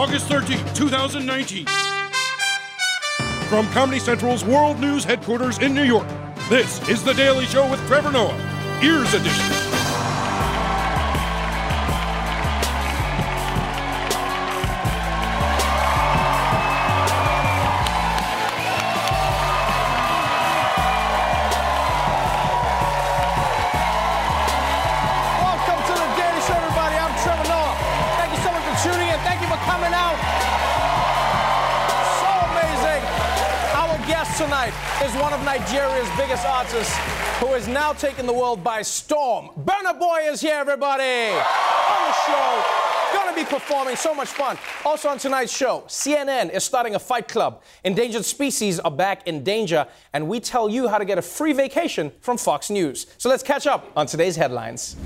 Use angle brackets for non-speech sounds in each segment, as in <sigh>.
August 13th, 2019. From Comedy Central's World News headquarters in New York, this is The Daily Show with Trevor Noah, Ears Edition. Tonight is one of Nigeria's biggest artists who is now taking the world by storm. Burna Boy is here, everybody. On the show. Gonna be performing, so much fun. Also on tonight's show, CNN is starting a fight club. Endangered species are back in danger, and we tell you how to get a free vacation from Fox News. So let's catch up on today's headlines.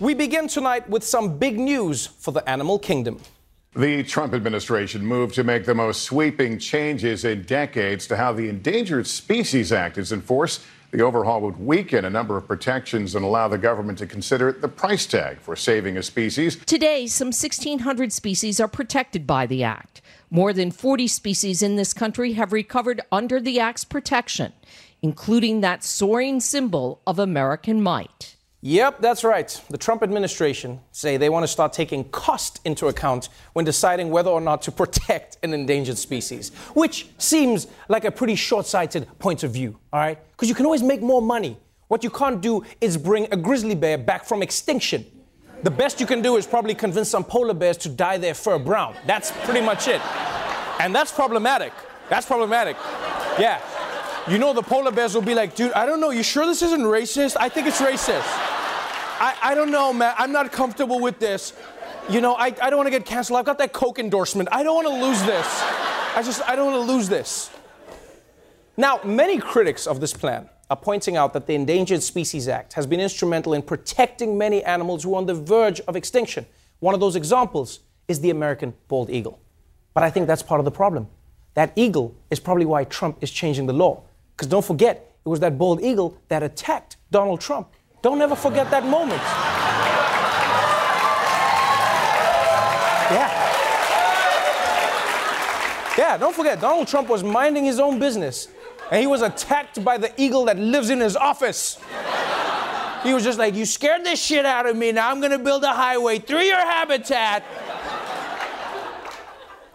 We begin tonight with some big news for the animal kingdom. The Trump administration moved to make the most sweeping changes in decades to how the Endangered Species Act is enforced. The overhaul would weaken a number of protections and allow the government to consider the price tag for saving a species. Today, some 1,600 species are protected by the Act. More than 40 species in this country have recovered under the Act's protection, including that soaring symbol of American might. Yep, that's right. The Trump administration say they want to start taking cost into account when deciding whether or not to protect an endangered species, which seems like a pretty short-sighted point of view, all right? Because you can always make more money. What you can't do is bring a grizzly bear back from extinction. The best you can do is probably convince some polar bears to dye their fur brown. That's pretty much it. And that's problematic. That's problematic. Yeah. You know, the polar bears will be like, dude, I don't know. You sure this isn't racist? I think it's racist. I, I don't know, man. I'm not comfortable with this. You know, I, I don't want to get canceled. I've got that Coke endorsement. I don't want to lose this. I just, I don't want to lose this. Now, many critics of this plan are pointing out that the Endangered Species Act has been instrumental in protecting many animals who are on the verge of extinction. One of those examples is the American bald eagle. But I think that's part of the problem. That eagle is probably why Trump is changing the law. Because don't forget, it was that bald eagle that attacked Donald Trump. Don't ever forget that moment. Yeah. Yeah, don't forget, Donald Trump was minding his own business, and he was attacked by the eagle that lives in his office. He was just like, You scared the shit out of me, now I'm gonna build a highway through your habitat.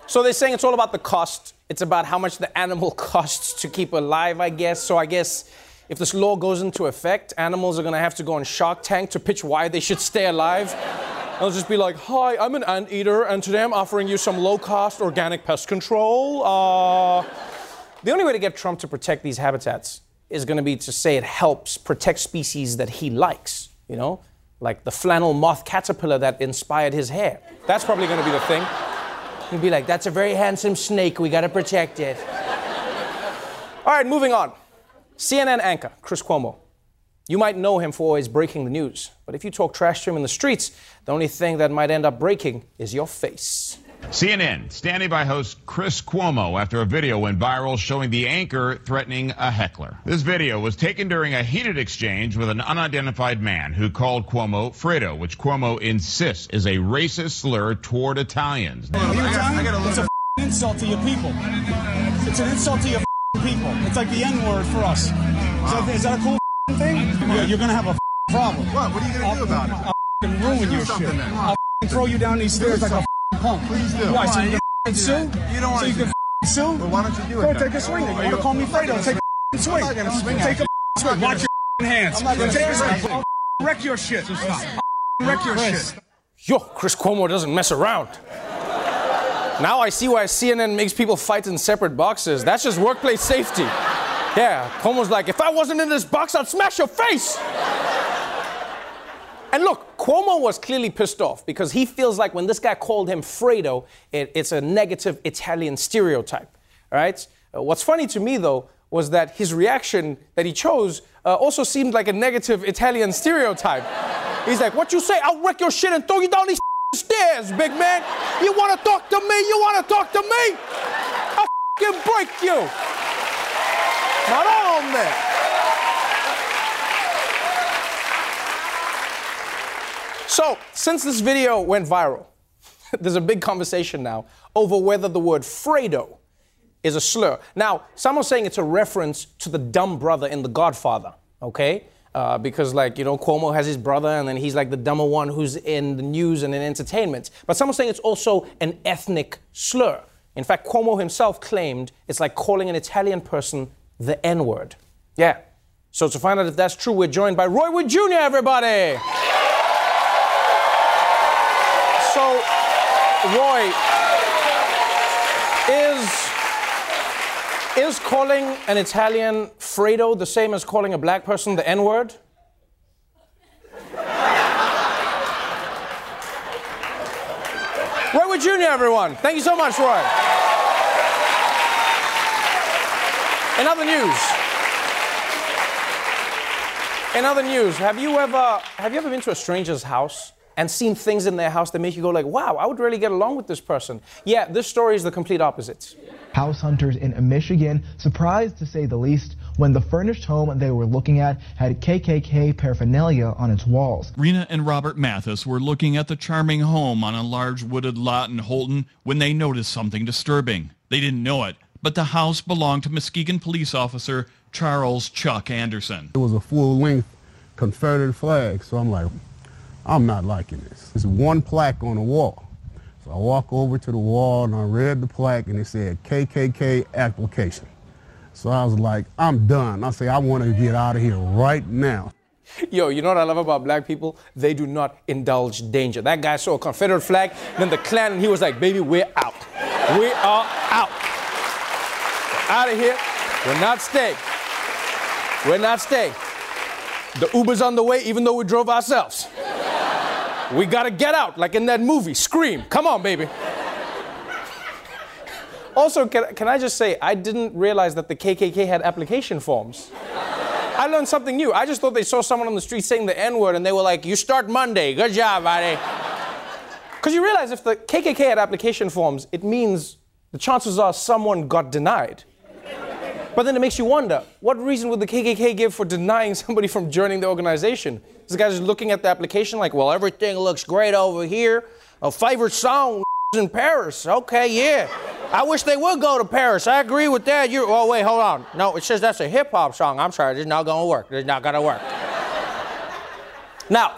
So they're saying it's all about the cost. It's about how much the animal <laughs> costs to keep alive, I guess. So I guess if this law goes into effect, animals are gonna have to go on Shark Tank to pitch why they should stay alive. <laughs> They'll just be like, Hi, I'm an anteater, and today I'm offering you some low cost organic pest control. Uh... The only way to get Trump to protect these habitats is gonna be to say it helps protect species that he likes, you know? Like the flannel moth caterpillar that inspired his hair. That's probably gonna be the thing. He'd be like, That's a very handsome snake, we gotta protect it. All right, moving on. CNN anchor, Chris Cuomo. You might know him for always breaking the news, but if you talk trash to him in the streets, the only thing that might end up breaking is your face. CNN standing by host Chris Cuomo after a video went viral showing the anchor threatening a heckler. This video was taken during a heated exchange with an unidentified man who called Cuomo Fredo, which Cuomo insists is a racist slur toward Italians. Are you Italian? It's a f- insult to your people. It's an insult to your f- people. It's like the N word for us. So is that a cool thing? Yeah, you're gonna have a problem. What? What are you gonna do about it? I'll ruin your shit. I'll throw you down these stairs like a punk. Please do. Why? So you Why? can sue? You don't So wanna you can sue? Well, why don't you do it Go take a swing. then. You Are want to call me Fredo? Take a swing. I'm not gonna swing Take you. a swing. Watch your hands. I'm not gonna Take a swing at swing. you. I'll wreck your shit. I'll wreck your shit. Yo, Chris Cuomo doesn't mess around. Now I see why CNN makes people fight in separate boxes. That's just workplace safety. Yeah, Cuomo's like, if I wasn't in this box, I'd smash your face. And look, Cuomo was clearly pissed off because he feels like when this guy called him Fredo, it, it's a negative Italian stereotype. Right? Uh, what's funny to me, though, was that his reaction that he chose uh, also seemed like a negative Italian stereotype. He's like, What you say? I'll wreck your shit and throw you down these <laughs> stairs, big man. You want to talk to me? You want to talk to me? I'll <laughs> break you. Not on there. So, since this video went viral, <laughs> there's a big conversation now over whether the word Fredo is a slur. Now, some are saying it's a reference to the dumb brother in The Godfather, okay? Uh, because, like, you know, Cuomo has his brother, and then he's like the dumber one who's in the news and in entertainment. But some are saying it's also an ethnic slur. In fact, Cuomo himself claimed it's like calling an Italian person the N word. Yeah. So, to find out if that's true, we're joined by Roy Wood Jr., everybody. So, Roy, is is calling an Italian Fredo the same as calling a black person the N word? Roy Wood Jr., everyone. Thank you so much, Roy. In other news, in other news, have you ever have you ever been to a stranger's house and seen things in their house that make you go like, "Wow, I would really get along with this person"? Yeah, this story is the complete opposite. House hunters in Michigan, surprised to say the least, when the furnished home they were looking at had KKK paraphernalia on its walls. Rena and Robert Mathis were looking at the charming home on a large wooded lot in Holton when they noticed something disturbing. They didn't know it, but the house belonged to Muskegon police officer Charles Chuck Anderson. It was a full-length Confederate flag, so I'm like, I'm not liking this. There's one plaque on the wall. So I walk over to the wall and I read the plaque and it said KKK application. So I was like, I'm done. I say, I want to get out of here right now. Yo, you know what I love about black people? They do not indulge danger. That guy saw a Confederate flag, then the Klan, and he was like, baby, we're out. We are out. Out of here. We're not staying. We're not staying. The Uber's on the way, even though we drove ourselves. We gotta get out, like in that movie, Scream. Come on, baby. Also, can, can I just say, I didn't realize that the KKK had application forms. I learned something new. I just thought they saw someone on the street saying the N word and they were like, You start Monday. Good job, buddy. Because you realize if the KKK had application forms, it means the chances are someone got denied. But then it makes you wonder what reason would the KKK give for denying somebody from joining the organization? Is the guy looking at the application like, Well, everything looks great over here. A favorite song <laughs> in Paris. Okay, yeah. I wish they would go to Paris. I agree with that. You oh wait, hold on. No, it says that's a hip hop song. I'm sorry, this is not gonna work. This is not gonna work. <laughs> now,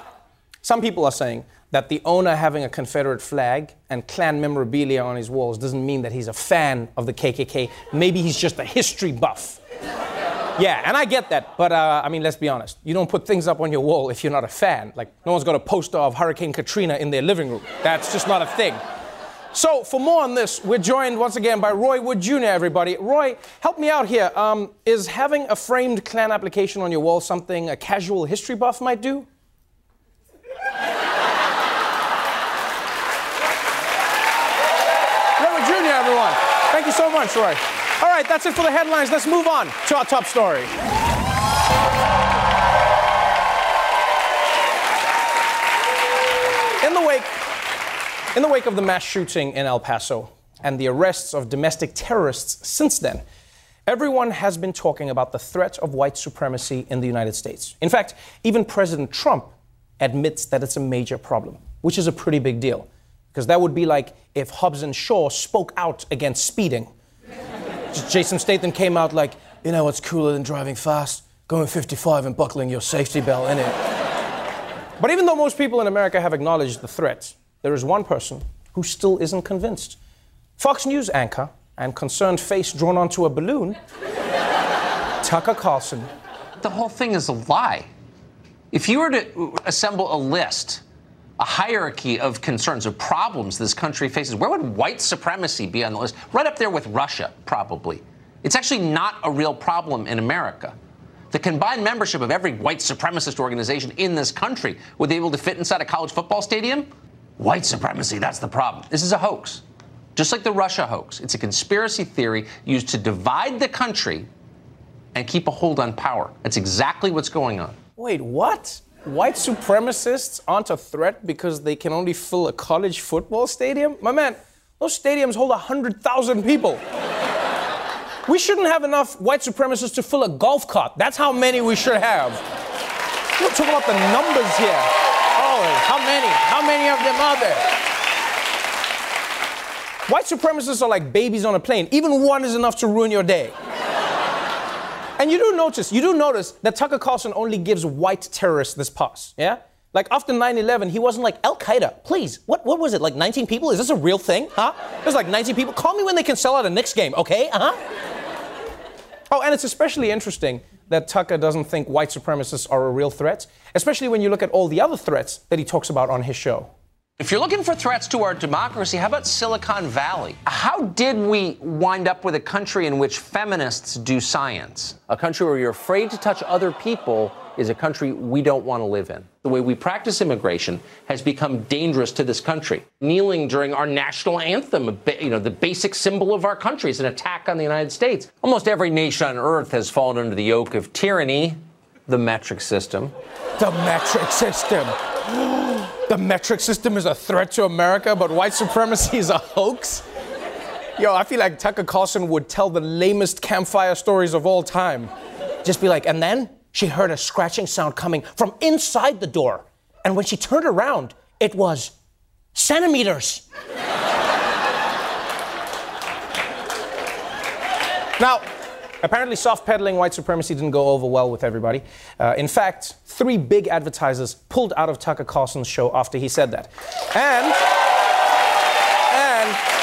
some people are saying that the owner having a Confederate flag and Klan memorabilia on his walls doesn't mean that he's a fan of the KKK. Maybe he's just a history buff. Yeah, and I get that, but uh, I mean, let's be honest. You don't put things up on your wall if you're not a fan. Like, no one's got a poster of Hurricane Katrina in their living room. That's just not a thing. So, for more on this, we're joined once again by Roy Wood Jr., everybody. Roy, help me out here. Um, is having a framed Klan application on your wall something a casual history buff might do? Roy Wood Jr., everyone. Thank you so much, Roy. All right, that's it for the headlines. Let's move on to our top story. In the wake in the wake of the mass shooting in El Paso and the arrests of domestic terrorists since then, everyone has been talking about the threat of white supremacy in the United States. In fact, even President Trump admits that it's a major problem, which is a pretty big deal. Because that would be like if Hobbs and Shaw spoke out against speeding. Jason Statham came out like, you know what's cooler than driving fast? going 55 and buckling your safety belt, in it. but even though most people in America have acknowledged the threat, there is one person who still isn't convinced. Fox News anchor and concerned face drawn onto a balloon, Tucker Carlson. The whole thing is a lie. If you were to assemble a list, a hierarchy of concerns, of problems this country faces, where would white supremacy be on the list? Right up there with Russia, probably. It's actually not a real problem in America. The combined membership of every white supremacist organization in this country would be able to fit inside a college football stadium? White supremacy, that's the problem. This is a hoax. Just like the Russia hoax, it's a conspiracy theory used to divide the country and keep a hold on power. That's exactly what's going on. Wait, what? White supremacists aren't a threat because they can only fill a college football stadium? My man, those stadiums hold 100,000 people. We shouldn't have enough white supremacists to fill a golf cart. That's how many we should have. We're talking about the numbers here. Oh, how many? How many of them are there? White supremacists are like babies on a plane. Even one is enough to ruin your day. And you do notice, you do notice that Tucker Carlson only gives white terrorists this pass, yeah? Like after 9-11, he wasn't like, Al Qaeda, please, what, what was it, like 19 people? Is this a real thing, huh? There's like 19 people. Call me when they can sell out a Knicks game, okay? Uh-huh. Oh, and it's especially interesting that Tucker doesn't think white supremacists are a real threat, especially when you look at all the other threats that he talks about on his show. If you're looking for threats to our democracy, how about Silicon Valley? How did we wind up with a country in which feminists do science? A country where you're afraid to touch other people is a country we don't want to live in. The way we practice immigration has become dangerous to this country. Kneeling during our national anthem, you know, the basic symbol of our country, is an attack on the United States. Almost every nation on earth has fallen under the yoke of tyranny, the metric system. The metric system. The metric system is a threat to America, but white supremacy is a hoax? Yo, I feel like Tucker Carlson would tell the lamest campfire stories of all time. Just be like, and then she heard a scratching sound coming from inside the door. And when she turned around, it was centimeters. now, apparently, soft peddling white supremacy didn't go over well with everybody. Uh, in fact, three big advertisers pulled out of Tucker Carlson's show after he said that. And. And.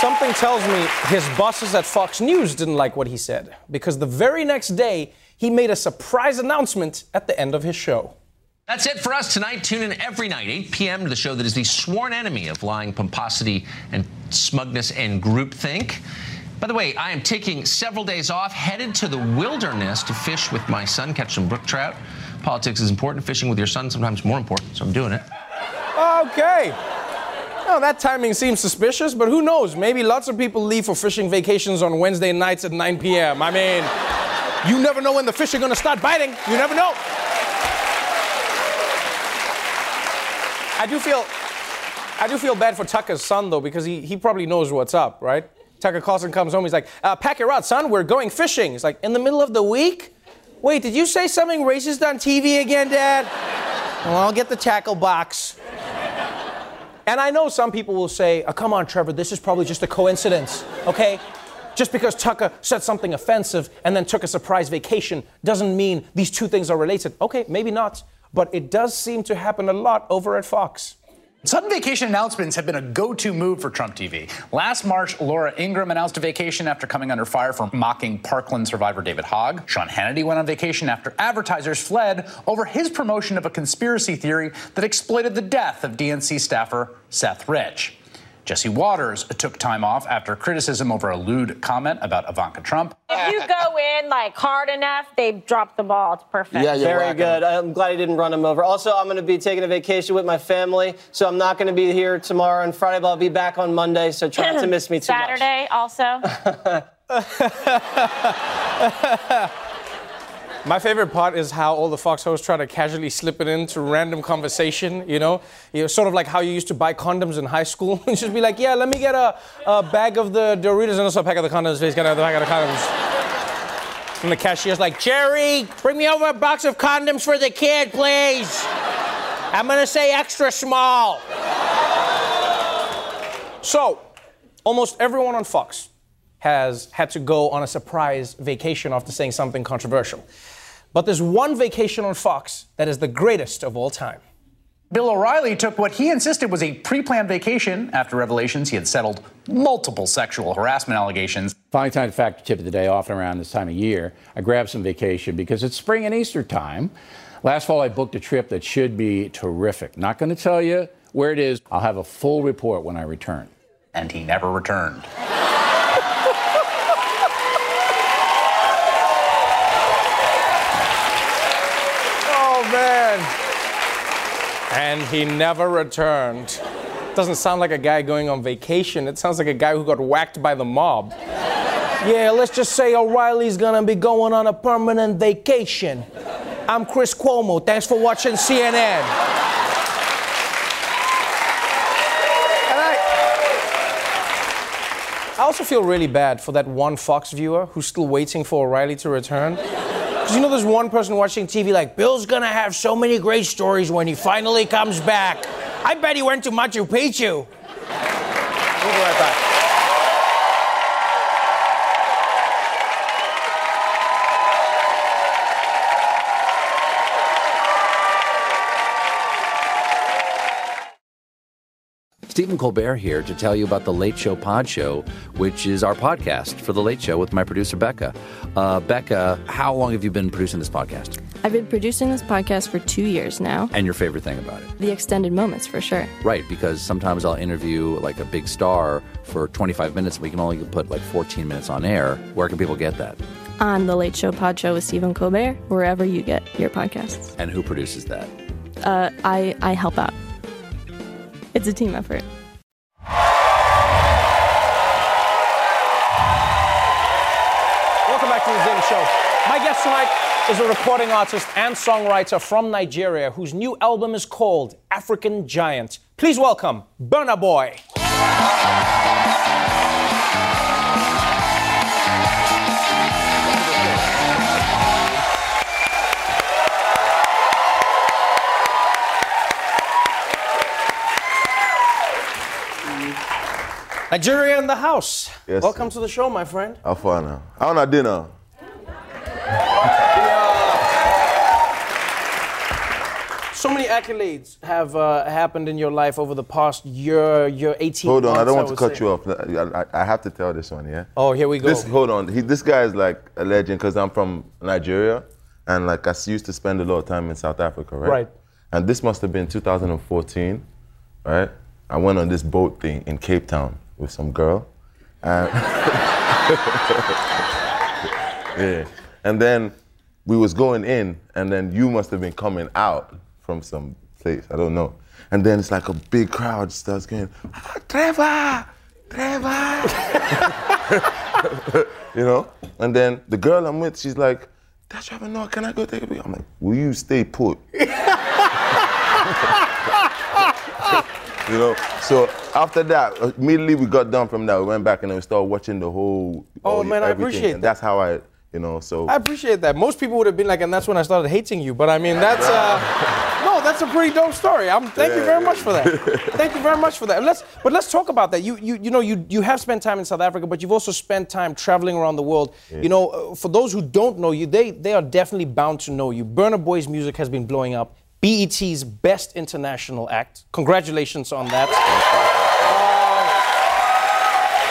Something tells me his bosses at Fox News didn't like what he said because the very next day he made a surprise announcement at the end of his show. That's it for us tonight. Tune in every night, 8 p.m., to the show that is the sworn enemy of lying, pomposity, and smugness and groupthink. By the way, I am taking several days off, headed to the wilderness to fish with my son, catch some brook trout. Politics is important. Fishing with your son sometimes more important, so I'm doing it. Okay. Well, that timing seems suspicious, but who knows? Maybe lots of people leave for fishing vacations on Wednesday nights at 9 p.m. I mean, you never know when the fish are going to start biting. You never know. I do feel, I do feel bad for Tucker's son though, because he, he probably knows what's up, right? Tucker Carlson comes home. He's like, uh, "Pack your out, son. We're going fishing." He's like, "In the middle of the week? Wait, did you say something racist on TV again, Dad?" <laughs> well, I'll get the tackle box. And I know some people will say, oh, come on, Trevor, this is probably just a coincidence, okay? Just because Tucker said something offensive and then took a surprise vacation doesn't mean these two things are related. Okay, maybe not, but it does seem to happen a lot over at Fox. Sudden vacation announcements have been a go to move for Trump TV. Last March, Laura Ingraham announced a vacation after coming under fire for mocking Parkland survivor David Hogg. Sean Hannity went on vacation after advertisers fled over his promotion of a conspiracy theory that exploited the death of DNC staffer Seth Rich. Jesse Watters took time off after criticism over a lewd comment about Ivanka Trump. If you go in like hard enough, they drop the ball. It's perfect. Yeah, you're very good. I'm glad he didn't run him over. Also, I'm going to be taking a vacation with my family, so I'm not going to be here tomorrow and Friday, but I'll be back on Monday. So try not to miss me too <laughs> Saturday much. also. <laughs> My favorite part is how all the Fox hosts try to casually slip it into random conversation, you know? You know, sort of like how you used to buy condoms in high school. <laughs> and just be like, yeah, let me get a, a bag of the Doritos and also a pack of the condoms, please. Get a pack of the condoms. And the cashier's like, Jerry, bring me over a box of condoms for the kid, please. I'm gonna say extra small. So, almost everyone on Fox has had to go on a surprise vacation after saying something controversial. But there's one vacation on Fox that is the greatest of all time. Bill O'Reilly took what he insisted was a pre planned vacation after revelations he had settled multiple sexual harassment allegations. Finally, time to factor tip of the day, often around this time of year. I grab some vacation because it's spring and Easter time. Last fall, I booked a trip that should be terrific. Not going to tell you where it is. I'll have a full report when I return. And he never returned. Man. And he never returned. Doesn't sound like a guy going on vacation. It sounds like a guy who got whacked by the mob. Yeah, let's just say O'Reilly's gonna be going on a permanent vacation. I'm Chris Cuomo. Thanks for watching CNN. And I also feel really bad for that one Fox viewer who's still waiting for O'Reilly to return. Because you know, there's one person watching TV like, Bill's gonna have so many great stories when he finally comes back. I bet he went to Machu Picchu. We'll be right back. Stephen Colbert here to tell you about the Late Show Pod Show, which is our podcast for the Late Show with my producer Becca. Uh, Becca, how long have you been producing this podcast? I've been producing this podcast for two years now. And your favorite thing about it? The extended moments, for sure. Right, because sometimes I'll interview like a big star for 25 minutes. And we can only put like 14 minutes on air. Where can people get that? On the Late Show Pod Show with Stephen Colbert, wherever you get your podcasts. And who produces that? Uh, I I help out. It's a team effort. Welcome back to the Daily Show. My guest tonight is a recording artist and songwriter from Nigeria whose new album is called African Giant. Please welcome Burna Boy. Nigeria in the house. Yes, Welcome to the show, my friend. How far now? How na dinner? So many accolades have uh, happened in your life over the past year, year 18 Hold on, months, I don't want to cut say. you off. I, I- I have to tell this one, yeah? Oh, here we go. This, hold on. He, this guy is like a legend because I'm from Nigeria and like I used to spend a lot of time in South Africa, right? Right. And this must have been 2014, right? I went on this boat thing in Cape Town with some girl. And <laughs> yeah. And then we was going in and then you must have been coming out from some place. I don't know. And then it's like a big crowd starts going, "Ah, Trevor! Trevor! <laughs> you know? And then the girl I'm with, she's like, Dad Trevor, no, can I go take a picture? I'm like, will you stay put? <laughs> you know? So after that, immediately we got done from that. We went back and then we started watching the whole. Oh, man, I appreciate And that's how I, you know, so. I appreciate that. Most people would have been like, and that's when I started hating you. But I mean, that's uh, <laughs> no, that's a pretty dope story. I'm thank you very yeah. much for that. <laughs> thank you very much for that. Let's, but let's talk about that. You, you, you know, you, you have spent time in South Africa, but you've also spent time traveling around the world. You know, uh, for those who don't know you, they, they are definitely bound to know you. Burna Boy's music has been blowing up. BET's best international act. Congratulations on that. Uh,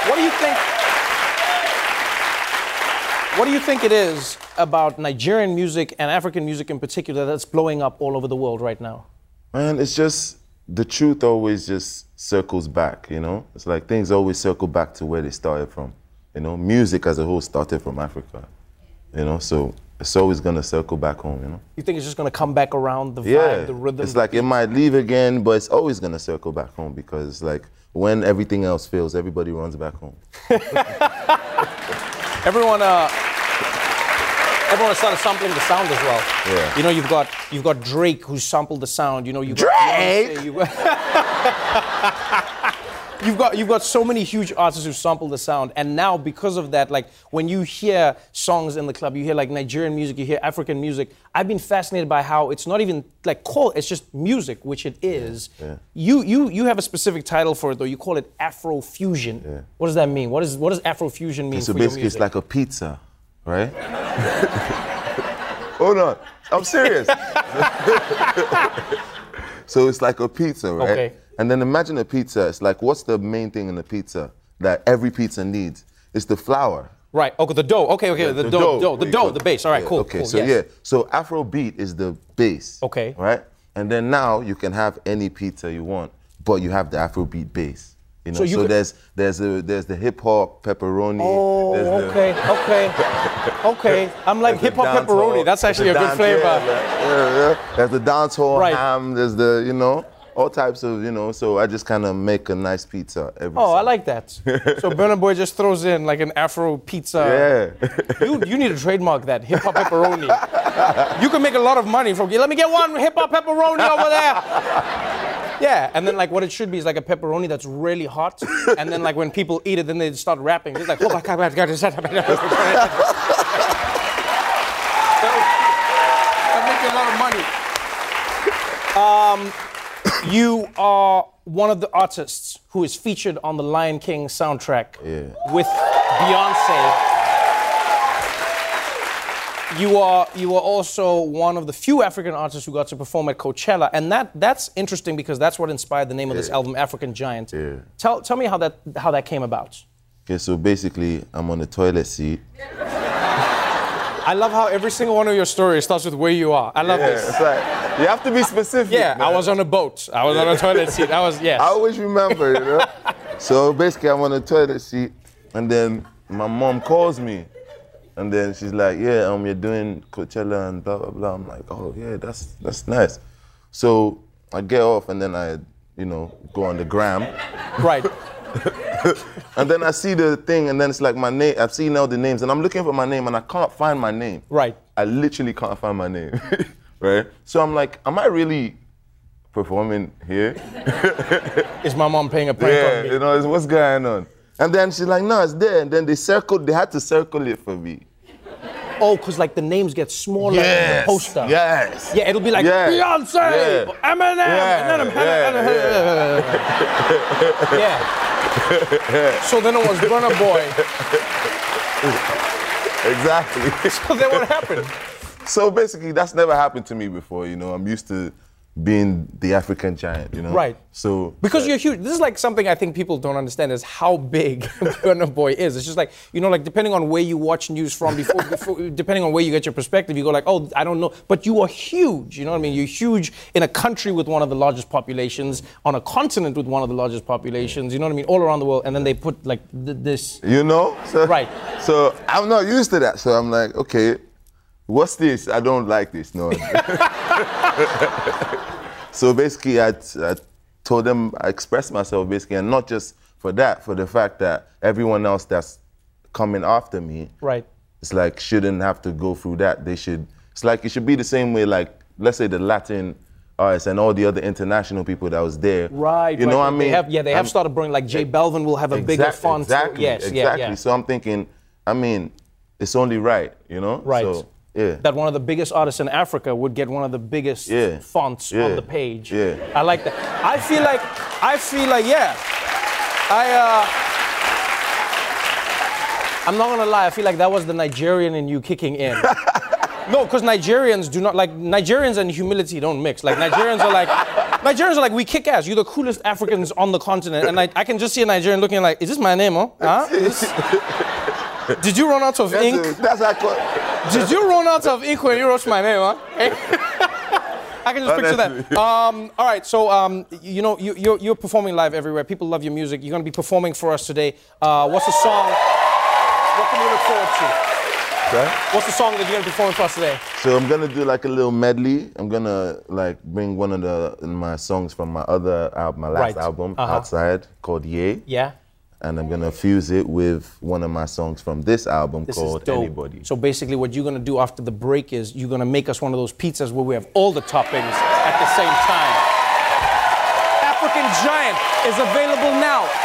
what do you think? What do you think it is about Nigerian music and African music in particular that's blowing up all over the world right now? Man, it's just the truth always just circles back, you know? It's like things always circle back to where they started from. You know, music as a whole started from Africa. You know, so it's always gonna circle back home, you know? You think it's just going to come back around the vibe, Yeah. the rhythm? It's like it might leave again, but it's always gonna circle back home because it's like when everything else fails, everybody runs back home. <laughs> everyone, uh, everyone started sampling the sound as well. Yeah. You know, you've got you've got Drake who sampled the sound. You know, you got Drake? Beyonce, you <laughs> <laughs> you've got you've got so many huge artists who sample the sound, and now because of that, like when you hear songs in the club, you hear like Nigerian music, you hear African music. I've been fascinated by how it's not even like called; it's just music, which it is. Yeah. You you you have a specific title for it though. You call it Afro fusion. What does that mean? What is what does Afro fusion mean so basically, it's like a pizza, right? <laughs> Hold on, I'm serious. <laughs> so it's like a pizza, right? Okay. And then imagine a pizza. It's like, what's the main thing in the pizza that every pizza needs? It's the flour. Right. Oh, okay. The dough. Okay. Okay. Yeah, the, dough, dough. The dough. The base. All right. Yeah, Cool. Okay, cool, so yes. yeah, so Afro beat is the base. Okay. Right? And then now you can have any pizza you want, but you have the Afro beat base. You know, So so, could- there's there's a, there's the hip hop pepperoni. Oh, there's the- okay, okay, okay. I'm like hip hop pepperoni. hall- That's actually a good dance- flavor. Yeah, yeah, yeah. There's the dance hall Right. ham. There's the you know all types of you know. So I just kind of make a nice pizza every. Oh, I like that. so Burna Boy just throws in like an Afro pizza. Yeah. you you need to trademark that hip hop pepperoni. you can make a lot of money from. Let me get one hip hop pepperoni over there. Yeah, and then like what it should be is like a pepperoni that's really hot, and then like when people eat it, then they start rapping. It's like, oh my god, my god, that <laughs> make you a lot of money. Um, you are one of the artists who is featured on the Lion King soundtrack with Beyonce. You are you are also one of the few African artists who got to perform at Coachella, and that that's interesting because that's what inspired the name of this album, African Giant. Tell tell me how that how that came about. Okay, so basically I'm on the toilet seat. I love how every single one of your stories starts with where you are. I love Yeah, this. it's like you have to be specific. Yeah, I was on a boat. I was on a toilet seat. I was yes. I always remember, you know. <laughs> so basically, I'm on a toilet seat, and then my mom calls me, and then she's like, "Yeah, um, you're doing Coachella and blah blah blah." I'm like, "Oh yeah, that's that's nice." So I get off, and then I, you know, go on the gram. Right. <laughs> <laughs> and then I see the thing, and then it's like my name. I've seen all the names, and I'm looking for my name, and I can't find my name. Right. I literally can't find my name. <laughs> right. So I'm like, am I really performing here? <laughs> Is my mom paying a prank yeah, on me? you know, it's- what's going on? And then she's like, no, it's there. And then they circled, they had to circle it for me. Oh, because like the names get smaller in the Yes, poster. yes. Yeah, it'll be like Yeah, Beyonce, yeah. Eminem, and then I'm yeah. <laughs> So then it was Burna Boy. <laughs> exactly. So then what happened? So basically, that's never happened to me before. You know, I'm used to being the African giant. You know. Right. So Because you're huge. This is like something I think people don't understand is how big <laughs> Burna Boy is. It's just like, you know, like depending on where you watch news from, before, <laughs> before, depending on where you get your perspective, you go like, oh, I don't know. But you are huge. You know what I mean? You're huge in a country with one of the largest populations, on a continent with one of the largest populations, you know what I mean? All around the world. And then they put like th- this. You know? So, Right. So I'm not used to that. So I'm like, okay, what's this? I don't like this. No. <laughs> so basically, I, I told them, I expressed myself basically, and not just for that, for the fact that everyone else that's coming after me, Right. it's like shouldn't have to go through that. They should. It's like it should be the same way. Like let's say the Latin artists and all the other international people that was there. Right. You right, know right. what I mean? They have, yeah, they have I'm- started bringing, like Jay eh, Balvin will have a bigger Exact- font. Exactly. yes, exactly. yeah, yeah. So I'm thinking, I mean, it's only right, you know? Right. So, yeah. that one of the biggest artists in Africa would get one of the biggest Yeah. fonts on the page. Yeah. I like that. I feel like, I feel like, yeah. I, uh, I'm not gonna lie, I feel like that was the Nigerian in you kicking in. <laughs> no, because Nigerians do not, like, Nigerians and humility don't mix. Like, Nigerians are like, Nigerians are like, we kick ass. You're the coolest Africans on the continent. And I, I can just see a Nigerian looking like, is this my name, huh? huh? <laughs> Did you run out of That's ink? a- that's what- Did you run out of ink when you wrote my name, huh? <laughs> I can just picture that. Um, all right, so um, you know you, you're, you're performing live everywhere. People love your music. You're going to be performing for us today. Uh, what's the song? What can we look forward to? Okay? What's the song that you're going to be performing for us today? So I'm gonna do like a little medley. I'm gonna like bring one of the my songs from my other album, my last Right. album, Uh-huh. Outside, called Ye. Yeah. And I'm gonna fuse it with one of my songs from this album This called is dope. Anybody. So basically, what you're going to do after the break is you're going to make us one of those pizzas where we have all the toppings at the same time. African Giant is available now